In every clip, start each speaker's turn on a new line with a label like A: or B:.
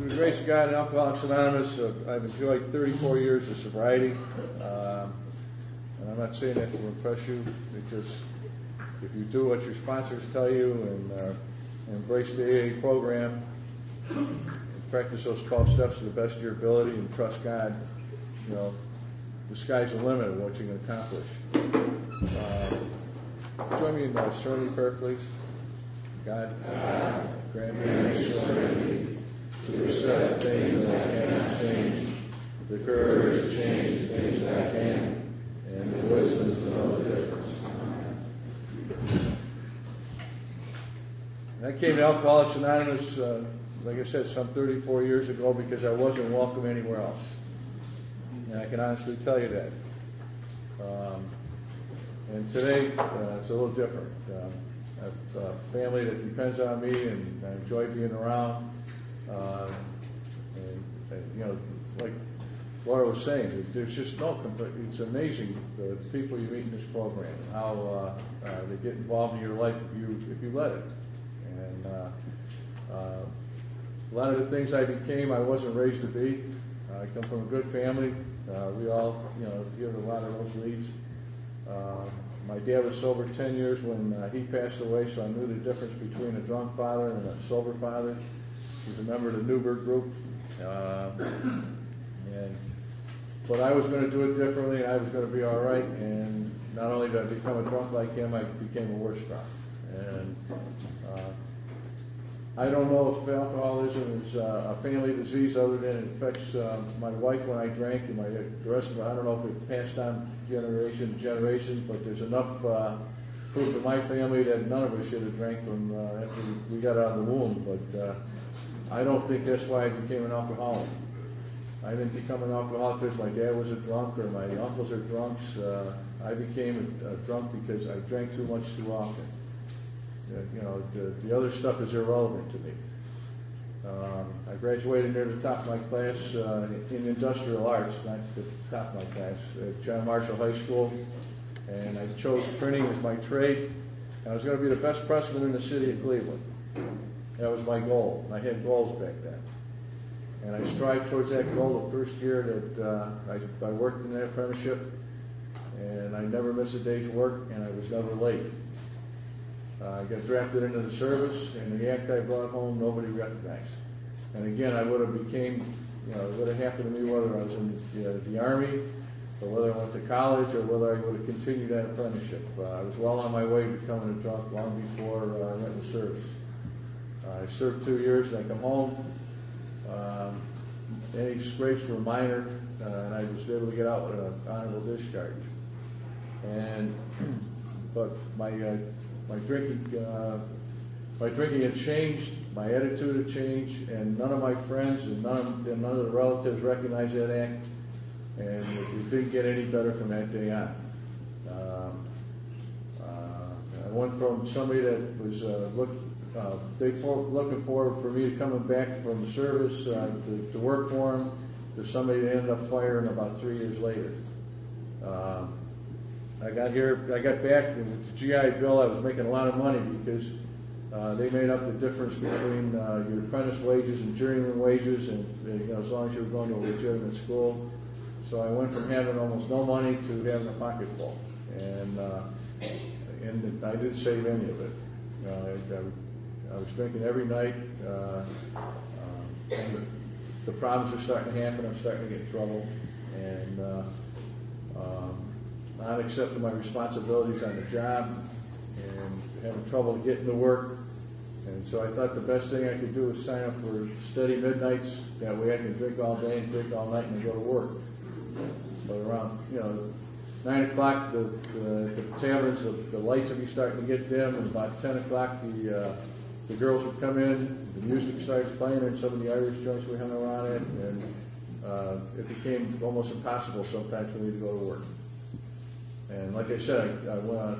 A: Through the grace of God and Alcoholics Anonymous, uh, I've enjoyed 34 years of sobriety. Um, and I'm not saying that to impress you, because if you do what your sponsors tell you and uh, embrace the AA program, and practice those 12 steps to the best of your ability and trust God, you know, the sky's the limit of what you can accomplish. Uh, join me in the serenity prayer, please. God, grant me to accept things I cannot change, the courage to change the things I can, and the wisdom to know the difference. I came to Alcoholics Anonymous, uh, like I said, some 34 years ago because I wasn't welcome anywhere else. And I can honestly tell you that. Um, and today, uh, it's a little different. Um, I have a family that depends on me and I enjoy being around. Uh, you know, like Laura was saying, there's just no, compl- it's amazing the people you meet in this program, how uh, uh, they get involved in your life if you, if you let it. And a lot of the things I became, I wasn't raised to be. I come from a good family. We all, you know, give a lot of those leads. My dad was sober 10 years when he passed away, so I knew the difference between a drunk father and a sober father. He's a member of the Newberg group. Uh, and, but I was going to do it differently, and I was going to be all right. And not only did I become a drunk like him, I became a worse drunk. And uh, I don't know if alcoholism is uh, a family disease other than it affects uh, my wife when I drank and my the rest of it. I don't know if it passed on generation to generation, but there's enough uh, proof in my family that none of us should have drank from uh, after we got out of the womb. But uh, I don't think that's why I became an alcoholic. I didn't become an alcoholic because my dad was a drunk or my uncles are drunks. Uh, I became a, a drunk because I drank too much too often. Uh, you know, the, the other stuff is irrelevant to me. Um, I graduated near the top of my class uh, in industrial arts, not the top of my class, at John Marshall High School, and I chose printing as my trade. And I was going to be the best pressman in the city of Cleveland. That was my goal. I had goals back then. And I strived towards that goal the first year that uh, I, I worked in that apprenticeship, and I never missed a day's work, and I was never late. Uh, I got drafted into the service, and the act I brought home, nobody recognized. And again, I would have became, you know, it would have happened to me whether I was in the, uh, the Army, or whether I went to college, or whether I would have continued that apprenticeship. Uh, I was well on my way to becoming a drunk long before uh, I went into service. I served two years, and I come home. Um, any scrapes were minor, uh, and I was able to get out with an honorable discharge. And, but my uh, my drinking, uh, my drinking had changed, my attitude had changed, and none of my friends and none of, and none of the relatives recognized that act, and it didn't get any better from that day on. Um, uh, I went from somebody that was uh, look, uh, they for, looking forward for me to coming back from the service uh, to, to work for them There's somebody that ended up firing about three years later. Um, I got here, I got back, with the GI Bill, I was making a lot of money because uh, they made up the difference between uh, your apprentice wages and journeyman wages, and you know, as long as you were going to a legitimate school. So I went from having almost no money to having a pocket full, and uh, and I didn't save any of it. Uh, I, I, I was drinking every night. Uh, um, and the, the problems are starting to happen. I'm starting to get in trouble, and uh, um, not accepting my responsibilities on the job and having trouble getting to work. And so I thought the best thing I could do was sign up for steady midnights. That way I can drink all day and drink all night and go to work. But around, you know, 9 o'clock, the, the, the taverns, the, the lights would be starting to get dim. And about 10 o'clock, the, uh, the girls would come in, the music starts playing, and some of the Irish joints we hung around it. And uh, it became almost impossible sometimes for me to go to work. And like I said, I, I, went,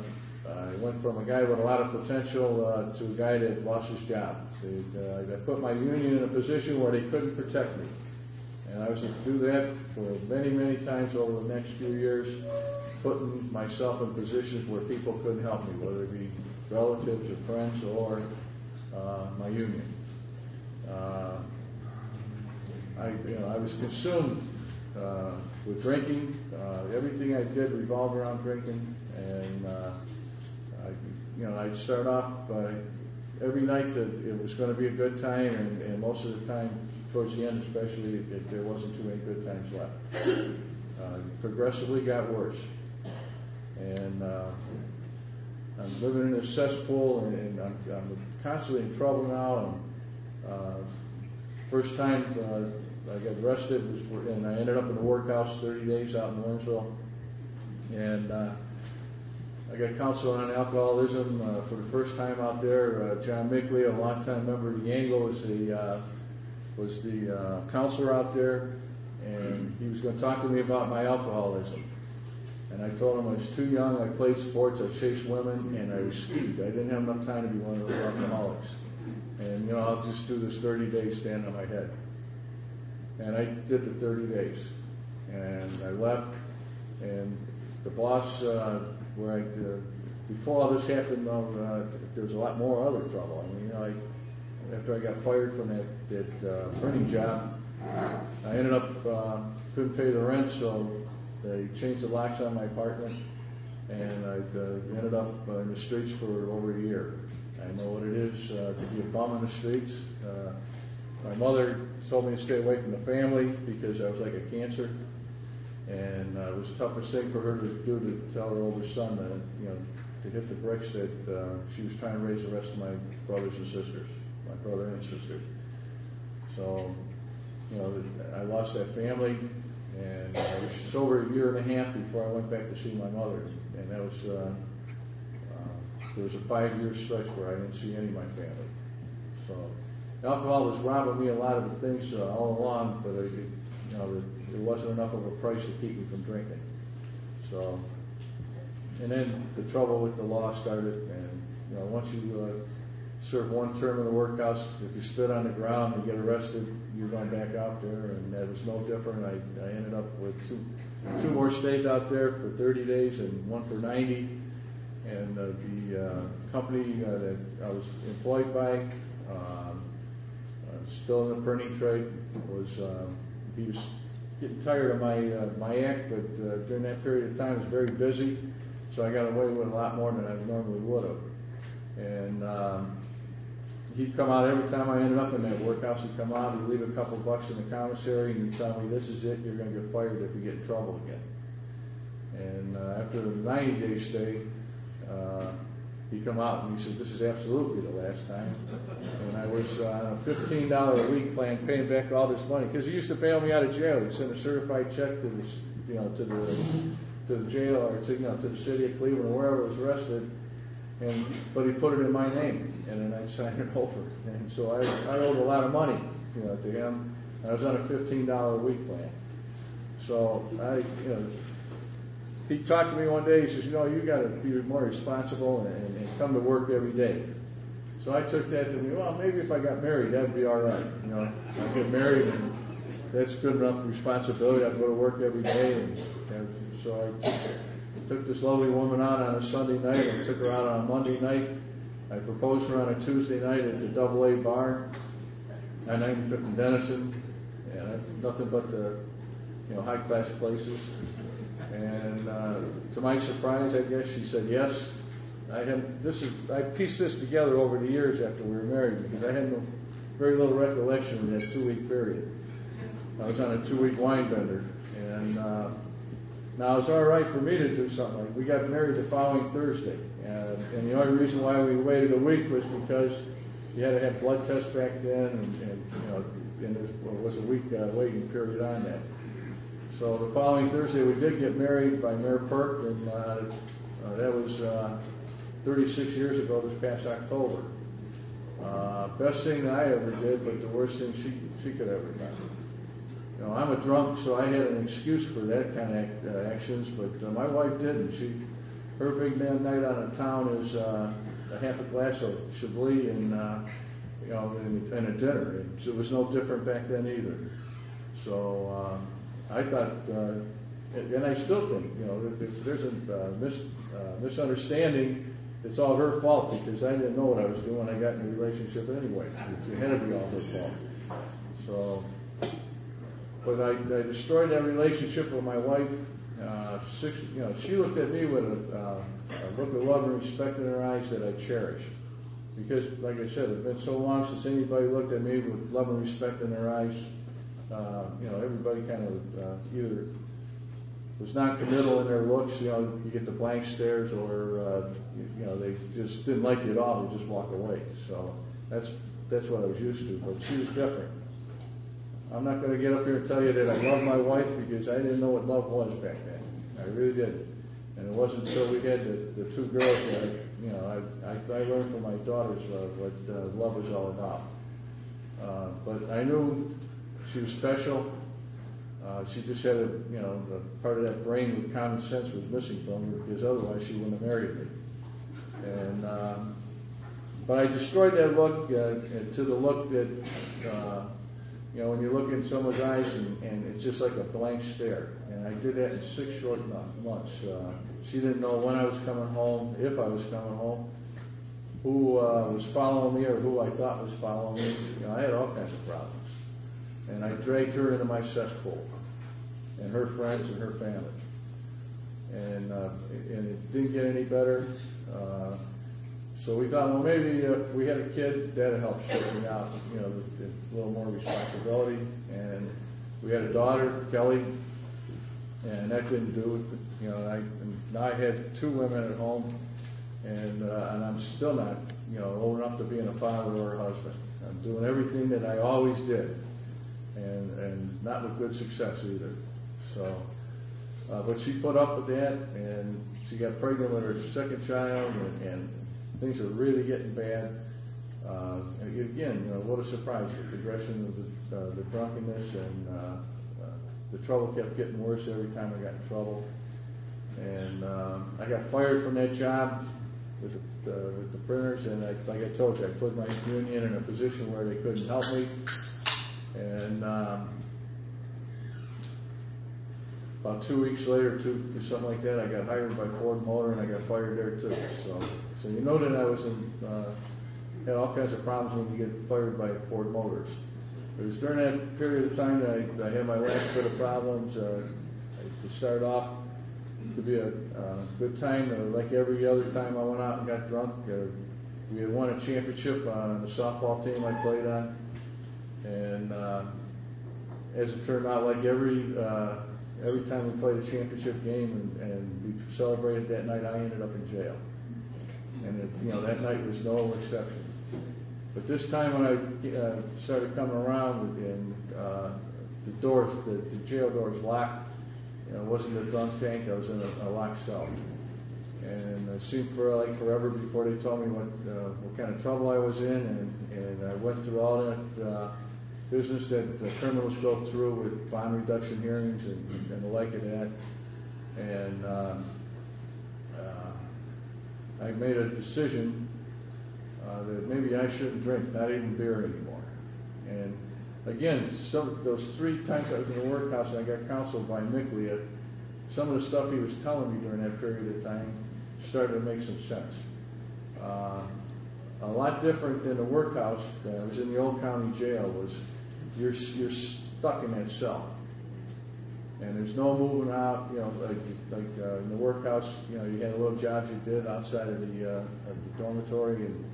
A: I went from a guy with a lot of potential uh, to a guy that lost his job. uh, I put my union in a position where they couldn't protect me. And I was to do that for many, many times over the next few years, putting myself in positions where people couldn't help me, whether it be relatives or friends or uh, my union. Uh, was consumed uh, with drinking. Uh, everything I did revolved around drinking, and uh, I, you know, I'd start off by every night that it was going to be a good time, and, most of the time, towards the end especially, there wasn't too many good times left. Uh, progressively got worse, and uh, I'm living in a cesspool, and, and I'm, I'm constantly in trouble now. And uh, first time uh, I got arrested was for, and I ended up in a workhouse 30 days out in Warrensville, and uh, I got counsel on alcoholism uh, for the first time out there. Uh, John Mickley, a longtime member of the Angle, was the uh, was the uh, counselor out there, and he was going to talk to me about my alcoholism. And I told him I was too young. I played sports. I chased women, and I was skied. I didn't have enough time to be one of those alcoholics. And you know, I'll just do this 30 days stand on my head. And I did the 30 days, and I left. And the boss, uh, where I uh, before all this happened, uh, there was a lot more other trouble. I mean, you know, I, after I got fired from that that uh, printing job, I ended up uh, couldn't pay the rent, so they changed the locks on my apartment, and I uh, ended up uh, in the streets for over a year. I know what it is uh, to be a bum in the streets. Uh, my mother told me to stay away from the family because I was like a cancer, and uh, it was the toughest thing for her to do to tell her older son that you know to hit the bricks that uh, she was trying to raise the rest of my brothers and sisters, my brother and sisters. So, you know, I lost that family, and I was sober a year and a half before I went back to see my mother, and that was uh, uh, there was a five-year stretch where I didn't see any of my family. So, alcohol was robbing me a lot of the things uh, all along, but it, you know, there wasn't enough of a price to keep me from drinking. So, and then the trouble with the law started, and you know, once you uh, serve one term in the workhouse, if you stood on the ground and get arrested, you're going back out there, and that was no different. I, I ended up with two, two more stays out there for 30 days and one for 90. And uh, the uh, company uh, that I was employed by, um, uh, still in the printing trade, was um, he was getting tired of my uh, my act, but uh, during that period of time, I was very busy, so I got away with a lot more than I normally would have. And um, he'd come out every time I ended up in that workhouse. He'd come out, he'd leave a couple bucks in the commissary, and he'd tell me, "This is it. You're going to get fired if you get in trouble again." And uh, after the 90 day stay, uh, he come out and he said, "This is absolutely the last time." And I was uh, a fifteen dollar a week plan, paying back all this money because he used to bail me out of jail. He'd send a certified check to the, you know, to the to the jail or to, you know, to the city of Cleveland or wherever I was arrested, and but he put it in my name, and then I signed it over. And so I I owed a lot of money, you know, to him. I was on a fifteen dollar a week plan. So I, you know, he talked to me one day. He says, "You know, you got to be more responsible and, and, come to work every day." So I took that to me. Well, maybe if I got married, that'd be all right. You know, I get married, and that's good enough responsibility. I'd go to work every day, and, and so I took this lovely woman out on a Sunday night. and took her out on a Monday night. I proposed her on a Tuesday night at the Double A Bar on 95th and Denison, and I, nothing but the you know high class places. And uh, to my surprise, I guess she said yes. I had this is I pieced this together over the years after we were married because I had no very little recollection of that two week period. I was on a two week wine bender, and uh, now it's all right for me to do something we got married the following Thursday, and, and the only reason why we waited a week was because you had to have blood tests back then, and, and you know, and there was a week uh, waiting period on that. So the following Thursday, we did get married by Mayor Perk, and uh, uh, that was uh, 36 years ago this past October. Uh, best thing that I ever did, but the worst thing she, she could ever done. Know, I'm a drunk, so I had an excuse for that kind of uh, actions, but uh, my wife didn't. She, her big man night out of town is uh, a half a glass of Chablis and, uh, you know, and, and a dinner. And it was no different back then either. So, uh, I thought, uh, and I still think, you know, if there's a uh, mis, uh, misunderstanding, it's all her fault because I didn't know what I was doing. I got in a relationship anyway. It had to be all her fault. So, but I, I destroyed that relationship with my wife. Uh, six, you know, she looked at me with a, uh, a look of love and respect in her eyes that I cherish. Because, like I said, it's been so long since anybody looked at me with love and respect in their eyes. Uh, you know, everybody kind of uh, either was non-committal in their looks. You know, you get the blank stares, or uh, you, you know, they just didn't like you at all. They just walk away. So that's that's what I was used to. But she was different. I'm not going to get up here and tell you that I love my wife because I didn't know what love was back then. I really didn't. And it wasn't until we had the, the two girls that, you know, I, I, I learned from my daughters uh, what uh, love was all about. Uh, but I knew she was special. Uh, she just had a, you know, the part of that brain with common sense was missing from her because otherwise she wouldn't have married me. And, um, but I destroyed that look uh, to the look that, uh, you know, when you look in someone's eyes and, and it's just like a blank stare. And I did that in six short months. Uh, she didn't know when I was coming home, if I was coming home, who uh, was following me or who I thought was following me. You know, I had all kinds of problems. And I dragged her into my cesspool and her friends and her family. And, uh, and it didn't get any better. Uh, so we thought, well, maybe if we had a kid, that'd help straighten out, you know, a little more responsibility. And we had a daughter, Kelly, and that didn't do it. You know, I, now I had two women at home, and uh, and I'm still not, you know, old enough to being a father or a husband. I'm doing everything that I always did, and and not with good success either. So, uh, but she put up with that, and she got pregnant with her second child, and, and things are really getting bad. Uh, again, you know, what a surprise! The progression of the, uh, the drunkenness and uh, uh, the trouble kept getting worse every time I got in trouble. And um, I got fired from that job with the, uh, with the printers, and I, like I told you, I put my union in a position where they couldn't help me. And um, about two weeks later, two something like that, I got hired by Ford Motor, and I got fired there too. So, so you know that I was in, uh, had all kinds of problems when you get fired by Ford Motors. It was during that period of time that I, I had my last bit of problems. Uh, I started off to be a uh, good time, uh, like every other time I went out and got drunk. Uh, we had won a championship on the softball team I played on, and uh, as it turned out, like every uh, every time we played a championship game and, and we celebrated that night, I ended up in jail. And it, you know that night was no exception. But this time when I uh, started coming around and uh, the doors, the, the jail doors locked, you know, it wasn't a drunk tank, I was in a, a locked cell. And it seemed for like forever before they told me what uh, what kind of trouble I was in, and, and I went through all that uh, business that criminals go through with bond reduction hearings and, and the like of that. And um, uh, I made a decision uh, that maybe I shouldn't drink, not even beer anymore. And again, some those three times I was in the workhouse and I got counseled by Mickley, some of the stuff he was telling me during that period of time started to make some sense. Uh, a lot different than the workhouse. I was in the old county jail. Was you're you're stuck in that cell, and there's no moving out. You know, like like uh, in the workhouse, you know, you had a little jobs you did outside of the, uh, of the dormitory, and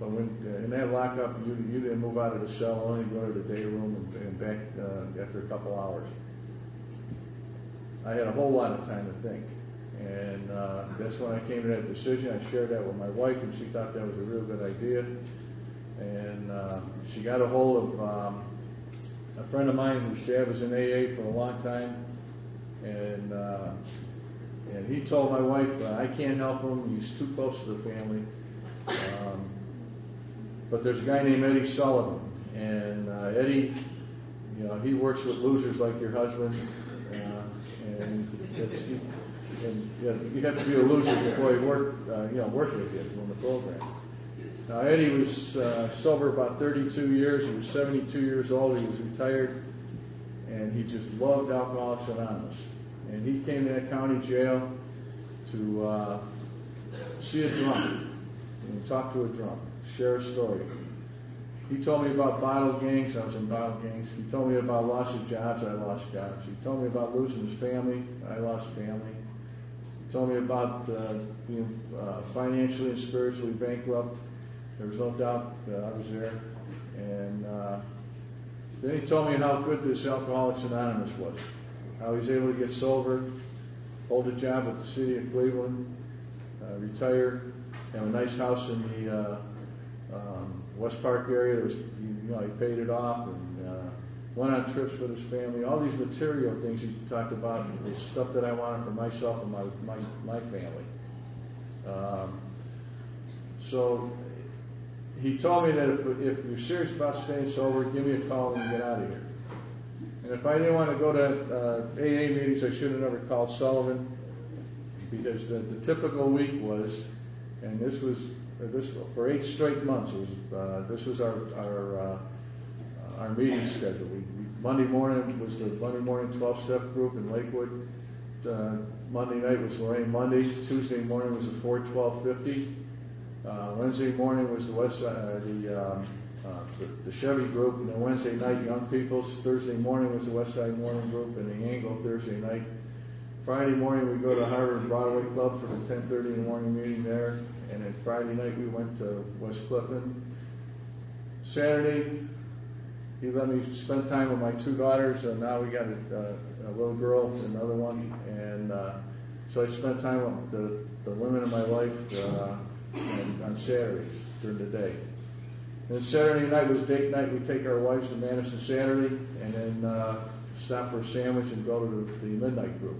A: but when uh, in that lockup, you you didn't move out of the cell, only go to the day room and, and back uh, after a couple hours. I had a whole lot of time to think. And uh, that's when I came to that decision. I shared that with my wife, and she thought that was a real good idea. And uh, she got a hold of um, a friend of mine whose dad was in AA for a long time, and uh, and he told my wife, "I can't help him. He's too close to the family." Um, but there's a guy named Eddie Sullivan, and uh, Eddie, you know, he works with losers like your husband, uh, and. And you, know, you have to be a loser before you work, uh, you know, work with you on the program. Now Eddie was uh, sober about 32 years. He was 72 years old. He was retired, and he just loved Alcoholics Anonymous. And he came to that county jail to uh, see a drunk and talk to a drunk, share a story. he told me about bottle gangs. I was in bottle gangs. He told me about loss of jobs. I lost jobs. He told me about losing his family. I lost family. He told me about uh, being uh, financially and spiritually bankrupt. There was no doubt that I was there. And uh, then he told me how good this Alcoholics Anonymous was. How he was able to get sober, hold a job at the city of Cleveland, uh, retire, have a nice house in the uh, um, West Park area. Was, you know, he paid it off and uh, went on trips with his family. All these material things he talked about was stuff that I wanted for myself and my my, my family. Um, so he told me that if, if you're serious about staying sober, give me a call and get out of here. And if I didn't want to go to uh, AA meetings, I should have never called Sullivan because the, the typical week was, and this was uh, this for eight straight months. Was, uh, this was our our uh, our meeting schedule. We, we, Monday morning was the Monday morning 12 step group in Lakewood. Uh, Monday night was Lorraine Mondays. Tuesday morning was the 41250. Uh, Wednesday morning was the West uh, the, um, uh, the, the Chevy group, and then Wednesday night Young People's. Thursday morning was the West Side Morning Group, and the Angle Thursday night. Friday morning we go to Harvard Broadway Club for the 10:30 in the morning meeting there, and then Friday night we went to West Clifton. Saturday he let me spend time with my two daughters, and now we got a, a little girl, another one, and uh, so I spent time with the, the women in my life uh, and on Saturdays during the day. And then Saturday night was date night. We take our wives to Madison Saturday, and then uh, stop for a sandwich and go to the, midnight group.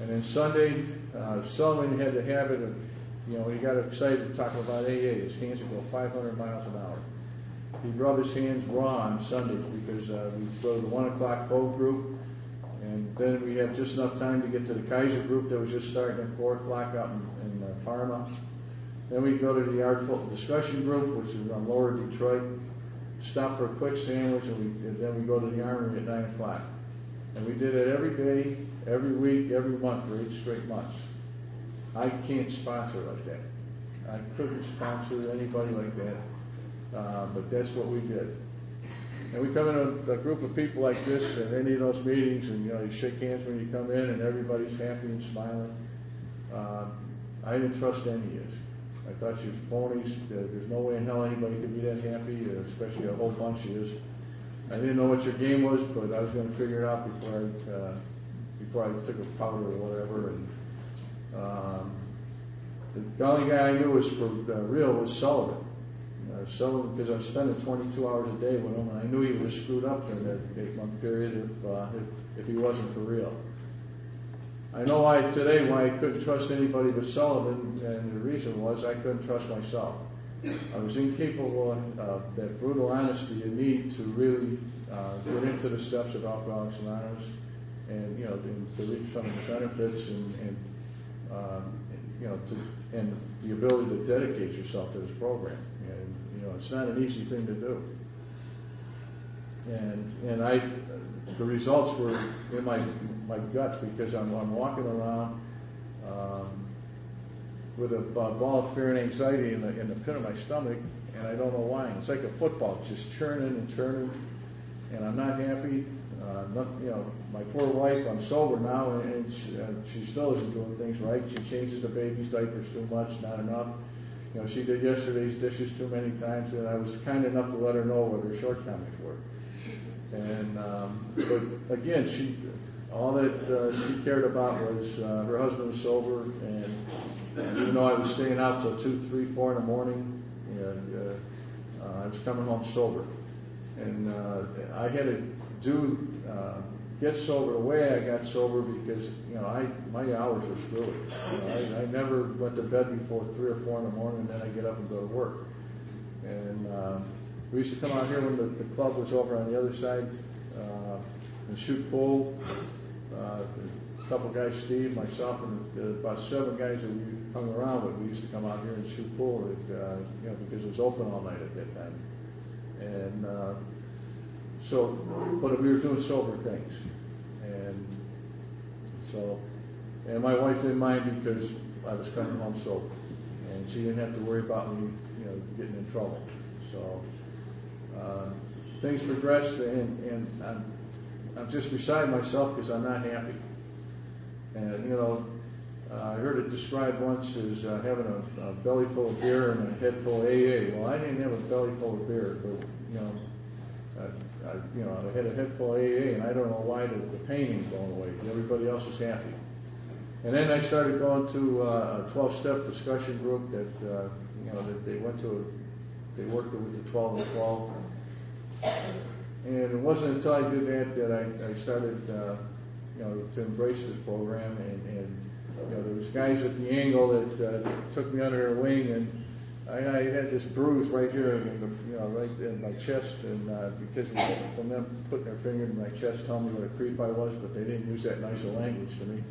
A: And then Sunday, uh, had the habit of, you know, he got excited talking about AA. His hands would go 500 miles an hour. He'd rub his hands raw on Sundays because uh, we go to the one o'clock boat group, and then we had just enough time to get to the Kaiser group that was just starting at four o'clock out in, in uh, Parma. Then we go to the Artful Discussion Group, which is on Lower Detroit. Stop for a quick sandwich, and, we, and then we go to the Armory at nine o'clock. And we did it every day, every week, every month for eight straight months. I can't sponsor like that. I couldn't sponsor anybody like that. Uh, but that's what we did. And we come in a, a, group of people like this at any of those meetings, and you know, you shake hands when you come in, and everybody's happy and smiling. Uh, I didn't trust any of you. I thought you was. Uh, there's no way in hell anybody could be that happy, uh, especially a whole bunch of you. I didn't know what your game was, but I was going to figure it out before I uh, before I took a powder or whatever. And um, the only guy I knew was for uh, real was Sullivan. Uh, Sullivan, because I was spending 22 hours a day with him, and I knew he was screwed up during that eight-month period if, uh, if if he wasn't for real. I know why today why I couldn't trust anybody but Sullivan, and the reason was I couldn't trust myself. I was incapable of that brutal honesty you need to really uh, get into the steps of Alcoholics Anonymous, and you know to, to reap some of the benefits and, and um, you know to, and the ability to dedicate yourself to this program. And you know it's not an easy thing to do. And and I the results were in my my gut because I'm, I'm walking around um, with a, a ball of fear and anxiety in the in the pit of my stomach, and I don't know why. It's like a football, just churning and churning, and I'm not happy. Uh, not, you know, my poor wife. I'm sober now, and she, uh, she still isn't doing things right. She changes the baby's diapers too much, not enough. You know, she did yesterday's dishes too many times, and I was kind enough to let her know what her shortcomings were. And um, but again, she all that uh, she cared about was uh, her husband was sober, and, even though I was staying out till two, three, four in the morning, and uh, uh, I was coming home sober, and uh, I had to do uh, get sober the way I got sober because you know I my hours were know, I, I never went to bed before three or four in the morning, and then I get up and go to work, and. Uh, we used to come out here when the, the club was over on the other side uh, and shoot pool. Uh, a couple guys, Steve, myself, and uh, about seven guys that we hung around with. We used to come out here and shoot pool, at, uh, you know, because it was open all night at that time. And uh, so, but we were doing sober things, and so, and my wife didn't mind because I was coming home sober, and she didn't have to worry about me, you know, getting in trouble. So uh, things progressed, and, and I'm, I'm just beside myself because I'm not happy. And you know, uh, I heard it described once as uh, having a, a belly full of beer and a head full of AA. Well, I didn't have a belly full of beer, but you know, I, I, you know, I had a head full of AA, and I don't know why the, the pain ain't going away. Everybody else is happy. And then I started going to uh, a 12-step discussion group that, uh, you know, that they went to, they worked with the 12 and 12. And it wasn't until I did that that I, I started, uh, you know, to embrace this program. And, and you know, there was guys at the angle that uh, took me under their wing, and I, I had this bruise right here, in the, you know, right in my chest, and uh, because from them putting their finger in my chest, telling me what a creep I was, but they didn't use that nice language to me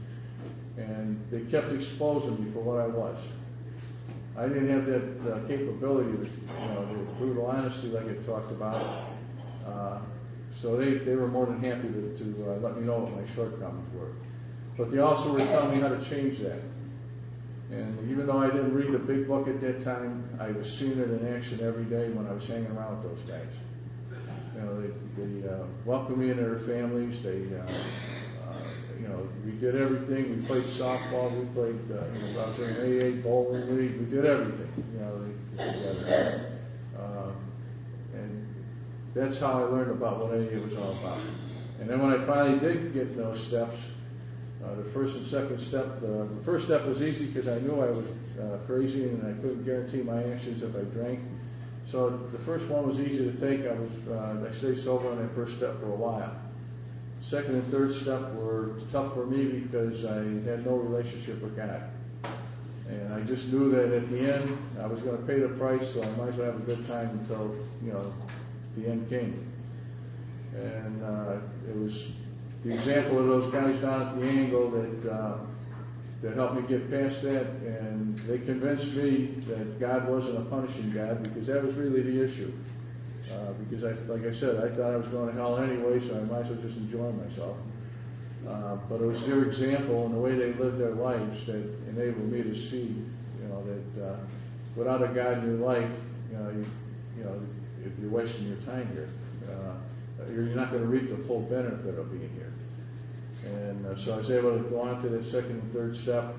A: and they kept exposing me for what I was. I didn't have that uh, capability, of, you know, the brutal honesty like I talked about. Uh, so they, they were more than happy to, to uh, let me know what my shortcomings were. But they also were telling me how to change that. And even though I didn't read a big book at that time, I was seeing it in action every day when I was hanging around with those guys. You know, they, they uh, welcomed me into their families. They uh, uh, you know, we did everything. We played softball. We played, uh, you know, I was in AA bowling league. We did everything, you know, together. Uh, and that's how I learned about what AA was all about. And then when I finally did get those steps, uh, the first and second step, uh, the first step was easy because I knew I was uh, crazy and I couldn't guarantee my actions if I drank. So the first one was easy to take. I was, uh, I stayed sober on that first step for a while. Second and third step were tough for me because I had no relationship with God. And I just knew that at the end I was going to pay the price, so I might as well have a good time until, you know, the end came. And uh, it was the example of those guys down at the angle that uh, that helped me get past that, and they convinced me that God wasn't a punishing God because that was really the issue. Uh, because I, like I said, I thought I was going to hell anyway, so I might as well just enjoy myself. Uh, but it was their example and the way they lived their lives that enabled me to see, you know, that uh, without a God in your life, you know, you, you know, if you're wasting your time here, uh, you're not going to reap the full benefit of being here. And uh, so I was able to go on to the second and third step,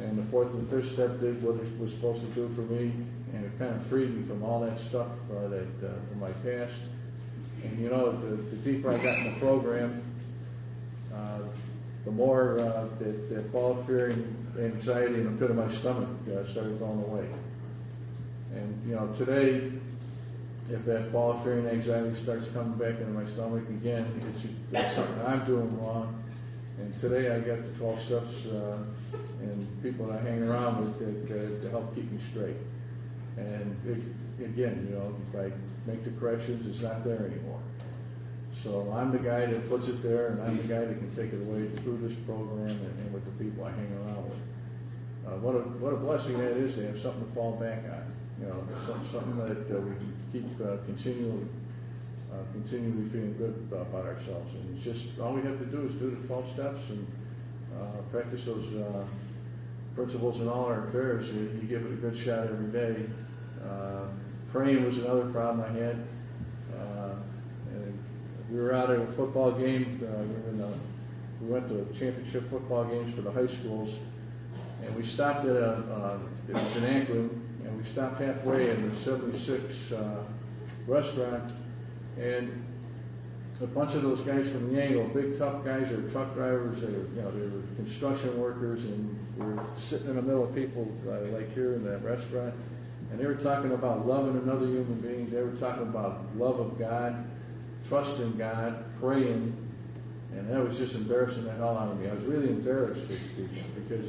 A: and the fourth and fifth step did what it was supposed to do for me, and it kind of freed me from all that stuff uh, that uh, from my past. And you know, the, the deeper I got in the program, uh, the more uh, that, that ball fear and anxiety in the pit of my stomach uh, started going away. And you know, today, if that ball of fear and anxiety starts coming back into my stomach again, it's, it's something I'm doing wrong. And today I got the 12 steps uh, and people that I hang around with that, to help keep me straight. And it, again, you know, if I make the corrections, it's not there anymore. So I'm the guy that puts it there, and I'm the guy that can take it away through this program and, and with the people I hang around with. Uh, what a what a blessing that is to have something to fall back on. You know, something, something that uh, we can keep uh, continually uh, continually feeling good about ourselves. And it's just all we have to do is do the 12 steps and uh, practice those uh, principles in all our affairs. You, you give it a good shot every day. Uh, praying was another problem I had. Uh, and we were out at a football game. Uh, we, were in the, we went to championship football games for the high schools, and we stopped at a. Uh, it was in Anklin, and we stopped halfway in the 76 uh, restaurant, and a bunch of those guys from the angle, big tough guys, they truck drivers, they were, you know, they were construction workers, and we were sitting in the middle of people uh, like here in that restaurant, and they were talking about loving another human being. They were talking about love of God, trusting God, praying, and that was just embarrassing the hell out of me. I was really embarrassed for people because,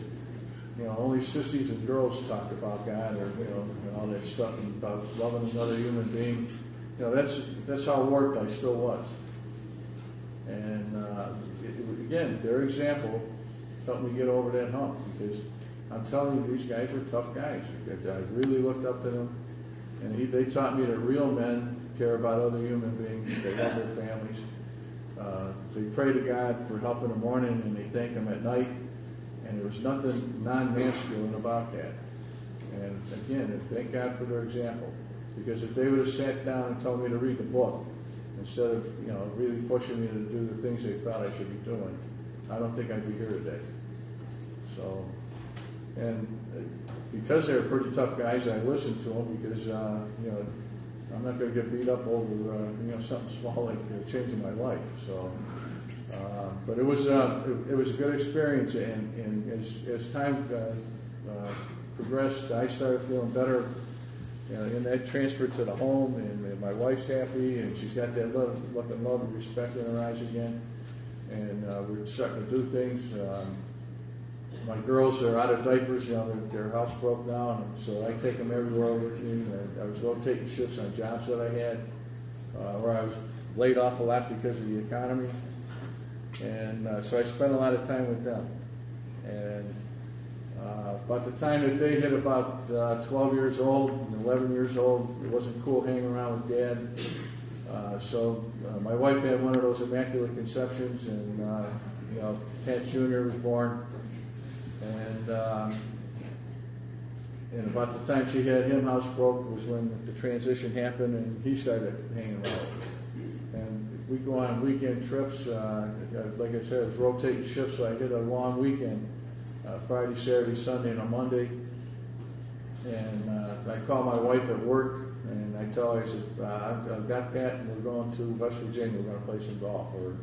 A: you know, only sissies and girls talk about God or, you know, and all that stuff and about loving another human being. You know, that's that's how warped I still was. And uh, it, again, their example helped me get over that hump because I'm telling you, these guys were tough guys. I really looked up to them, and he, they taught me that real men care about other human beings. They love their families. Uh, they pray to God for help in the morning, and they thank Him at night. And there was nothing non-masculine about that. And again, thank God for their example. Because if they would have sat down and told me to read the book, instead of, you know, really pushing me to do the things they thought I should be doing, I don't think I'd be here today. So, and uh, because they were pretty tough guys, I listened to them because, uh, you know, I'm not going to get beat up over, uh, you know, something small like uh, changing my life. So, uh, but it was, uh, it, it was a good experience, and, and as, as time uh, uh, progressed, I started feeling better. And that transferred to the home, and, and my wife's happy, and she's got that love, look of love and respect in her eyes again. And uh, we're starting to do things. Um, my girls are out of diapers, you know, their, house broke down, so I take them everywhere with me. I, I was rotating shifts on jobs that I had, uh, where I was laid off a lot because of the economy. And uh, so I spent a lot of time with them. And uh, about the time that they hit about uh, 12 years old and 11 years old, it wasn't cool hanging around with dad. Uh, so uh, my wife had one of those immaculate conceptions, and uh, you know, Pat Jr. was born. And um, and about the time she had him housebroke was when the transition happened, and he started hanging around. We go on weekend trips. Uh, like I said, it was rotating shifts, so I did a long weekend, uh, Friday, Saturday, Sunday, and a Monday. And uh, I call my wife at work, and I tell her, I said, uh, I've, I've got Pat, and we're going to West Virginia. We're going to play some golf. Or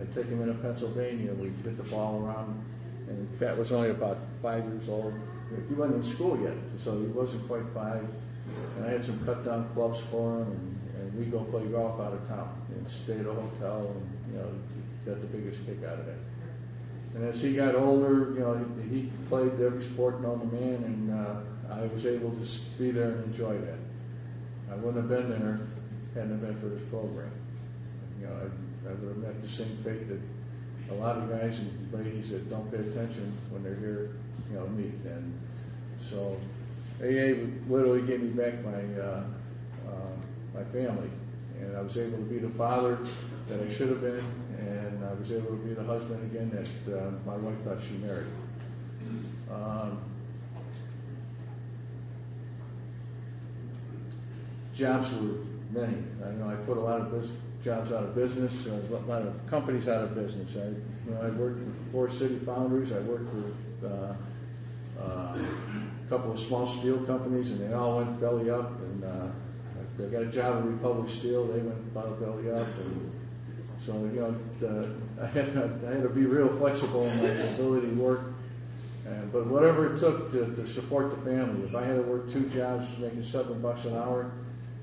A: I take him into Pennsylvania. We hit the ball around and Pat was only about five years old. He wasn't in school yet, so he wasn't quite five. And I had some cut down clubs for him, and, and we go play golf out of town and stay at a hotel, and you know, got the biggest kick out of it. And as he got older, you know, he, he played every sport known to man, and uh, I was able to be there and enjoy that. I wouldn't have been there hadn't been for this program. You know, I, I would have met the same fate that a lot of guys and ladies that don't pay attention when they're here, you know, meet. And so AA literally gave me back my uh, uh, my family, and I was able to be the father that I should have been, and I was able to be the husband again that uh, my wife thought she married. Um, jobs were many. I, you know, I put a lot of jobs out of business, uh, a lot of companies out of business. I, worked for four city foundries. I worked for couple of small steel companies, and they all went belly up. And uh, I got a job at Republic Steel. They went about belly up. And so, you know, uh, I had to, I had to be real flexible in my ability to work. And, but whatever it took to, to support the family, if I had to work two jobs making seven bucks an hour,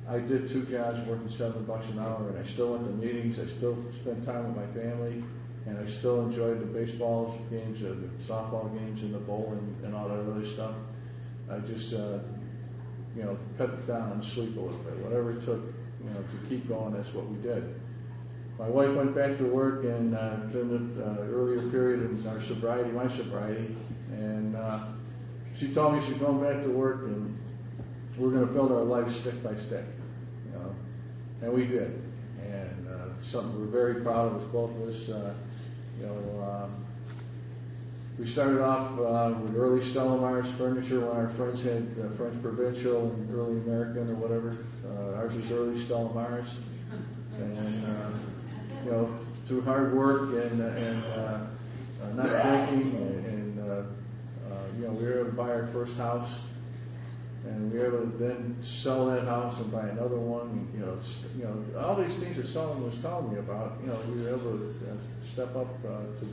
A: I did two jobs working seven bucks an hour, and I still went to meetings. I still spent time with my family, and I still enjoyed the baseball games, uh, the softball games, and the bowling, and all that other stuff. I just, uh, you know, cut down on sleep a little bit. Whatever it took, you know, to keep going, that's what we did. My wife went back to work and uh, during the uh, earlier period in our sobriety, my sobriety, and uh, she told me she's going back to work and we're going to build our life stick by stick. You know. And we did. And uh, something we're very proud of both of us. Uh, you know, um, we started off uh, with early Stellamars furniture when our friends had uh, French Provincial and early American or whatever. Uh, ours was early Stellamars. And, uh, you know, through hard work and, and uh, uh, not drinking and, and uh, uh, you know, we were able to buy our first house and we were able to then sell that house and buy another one. You know, you know, all these things that someone was telling me about. You know, we were able to uh, step up uh, to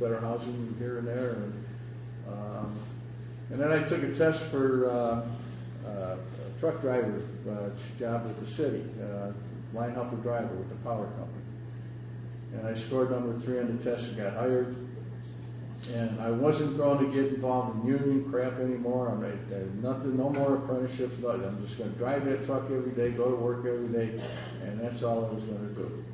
A: better housing here and there, and um, and then I took a test for uh, uh, a truck driver uh, job with the city, uh, line helper driver with the power company, and I scored number three on the test and got hired and I wasn't going to get involved in union crap anymore. I mean, uh, nothing, no more apprenticeships. Nothing. I'm just going to drive that truck every day, go to work every day, and that's all I was going to do.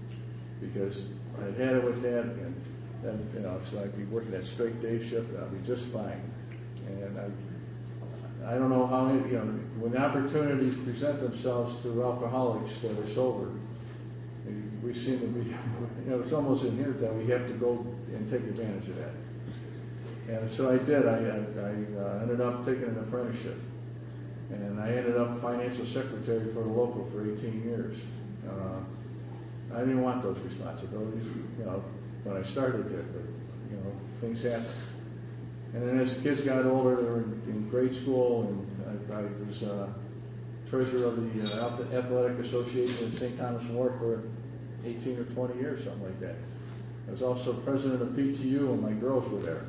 A: Because I had it with that, and then you know, so I'd be working that straight day shift, and I'd be just fine. And I, I don't know how many, you know, when opportunities present themselves to alcoholics that are sober, we seem to be, you know, it's almost inherent that we have to go and take advantage of that. And so I did. I, I, I uh, ended up taking an apprenticeship. and I ended up financial secretary for the local for 18 years. Uh, I didn't want those responsibilities, you know, when I started there, but, you know, things happen. And then as the kids got older, they were in, in grade school, and I, I was uh, treasurer of the uh, Athletic Association in St. Thomas More for 18 or 20 years, something like that. I was also president of PTU, and my girls were there.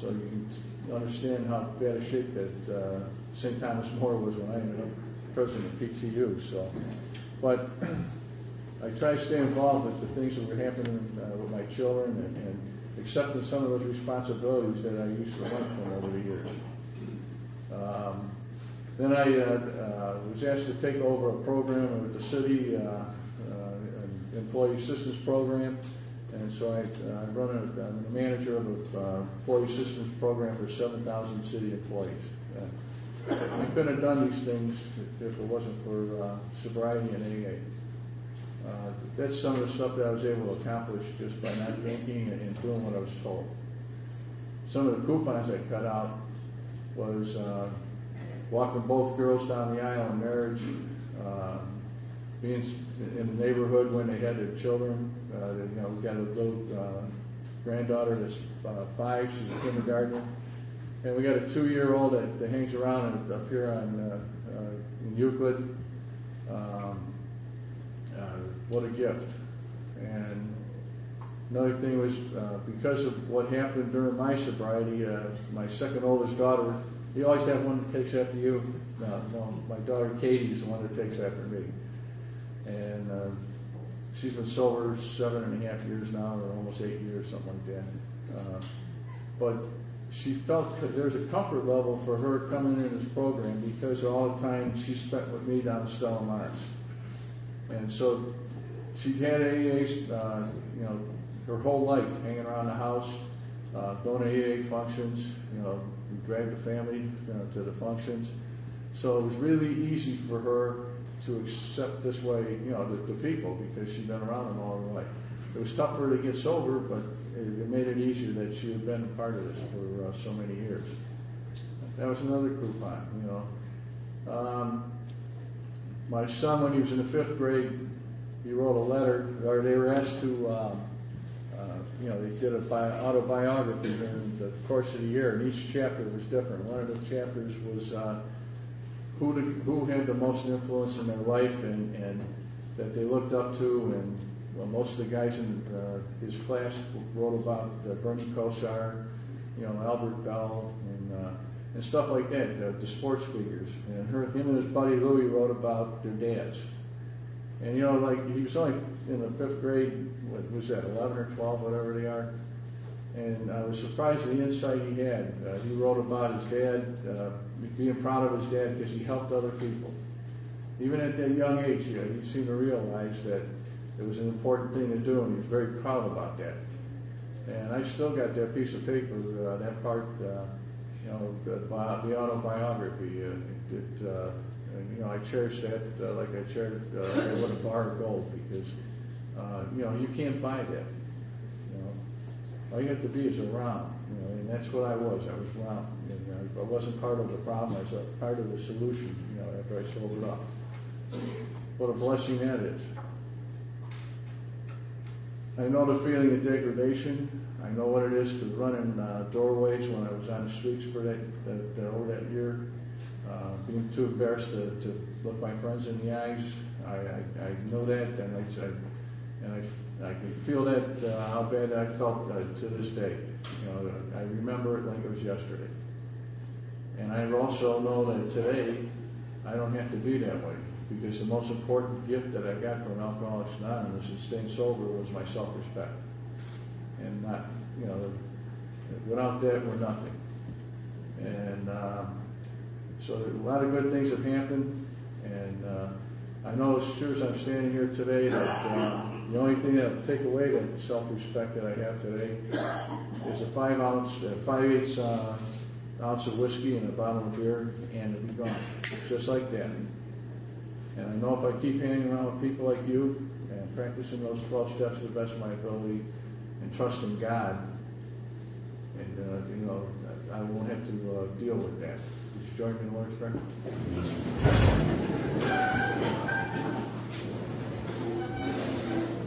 A: So you can understand how bad a shape that uh, St. Thomas More was when I ended up president of PTU. So, but I try to stay involved with the things that were happening uh, with my children and, and accepting some of those responsibilities that I used to learn from over the years. Um, then I uh, uh, was asked to take over a program with the city, uh, uh, employee assistance program, and so I, I run a, I'm the manager of an uh, employee assistance program for 7,000 city employees. Uh, I couldn't have done these things if it wasn't for uh, sobriety and AA. Uh, that's some of the stuff that I was able to accomplish just by not thinking and, and doing what I was told. Some of the coupons I cut out was uh, walking both girls down the aisle in marriage, uh, being in the neighborhood when they had their children. Uh, you know, we got a little uh, granddaughter that's uh, five; she's a kindergartner, and we got a two-year-old that, that hangs around up here on uh, uh, in Euclid. Um, uh, what a gift! And another thing was uh, because of what happened during my sobriety, uh, my second oldest daughter. You always have one that takes after you. No, no, my daughter Katie is the one that takes after me, and uh, she's been sober seven and a half years now, or almost eight years, something like that. Uh, but she felt that there's a comfort level for her coming in this program because all the time she spent with me down at Stella Maris. And so she'd had AA, uh, you know, her whole life, hanging around the house, uh, going to AA functions, you know, drag the family you know, to the functions. So it was really easy for her to accept this way, you know, the, the people because she'd been around them all her life. It was tough for her to get sober, but it, it made it easier that she had been a part of this for uh, so many years. That was another coupon, you know. Um, my son, when he was in the fifth grade, he wrote a letter, or they were asked to, um, uh, you know, they did a bi- autobiography during the course of the year, and each chapter was different. One of the chapters was uh, who did, who had the most influence in their life and, and that they looked up to, and well, most of the guys in uh, his class wrote about uh, Bernie Kosar, you know, Albert Belle, and uh, and stuff like that, the, the sports figures. And her, him and his buddy Louie wrote about their dads. And you know, like he was only in the fifth grade. What was that? Eleven or twelve, whatever they are. And I was surprised at the insight he had. Uh, he wrote about his dad, uh, being proud of his dad because he helped other people. Even at that young age, you know, he seemed to realize that it was an important thing to do, and he was very proud about that. And I still got that piece of paper, uh, that part, uh, you know, the, bio, the autobiography. Uh, it, uh, you know, I cherish that uh, like I cherish uh, a bar of gold because, uh, you know, you can't buy that. All you have to be is around. You know, and that's what I was. I was around. You know, I wasn't part of the problem. I was a part of the solution. You know, after I sobered up. What a blessing that is. I know the feeling of degradation. I know what it is to run in uh, doorways when I was on the streets for that, that, that over that year. Uh, being too embarrassed to, to look my friends in the eyes. I, I, I know that, and I, I and I, I can feel that uh, how bad I felt uh, to this day. You know, I remember it like it was yesterday. And I also know that today I don't have to be that way because the most important gift that I got from Alcoholics Anonymous and staying sober was my self-respect. And not, you know, without that, we're nothing. And um, so a lot of good things have happened. And uh, I know it's true as I'm standing here today that uh, the only thing that will take away that self-respect that I have today is a five ounce, uh, five eighths uh, ounce of whiskey and a bottle of beer, and it'll be gone, just like that. And I know if I keep hanging around with people like you and practicing those 12 steps to the best of my ability and trusting God, and uh, you know, I won't have to uh, deal with that. You join me in the Lord's Prayer?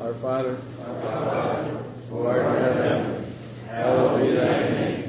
A: Our Father, who art in heaven, hallowed be thy name.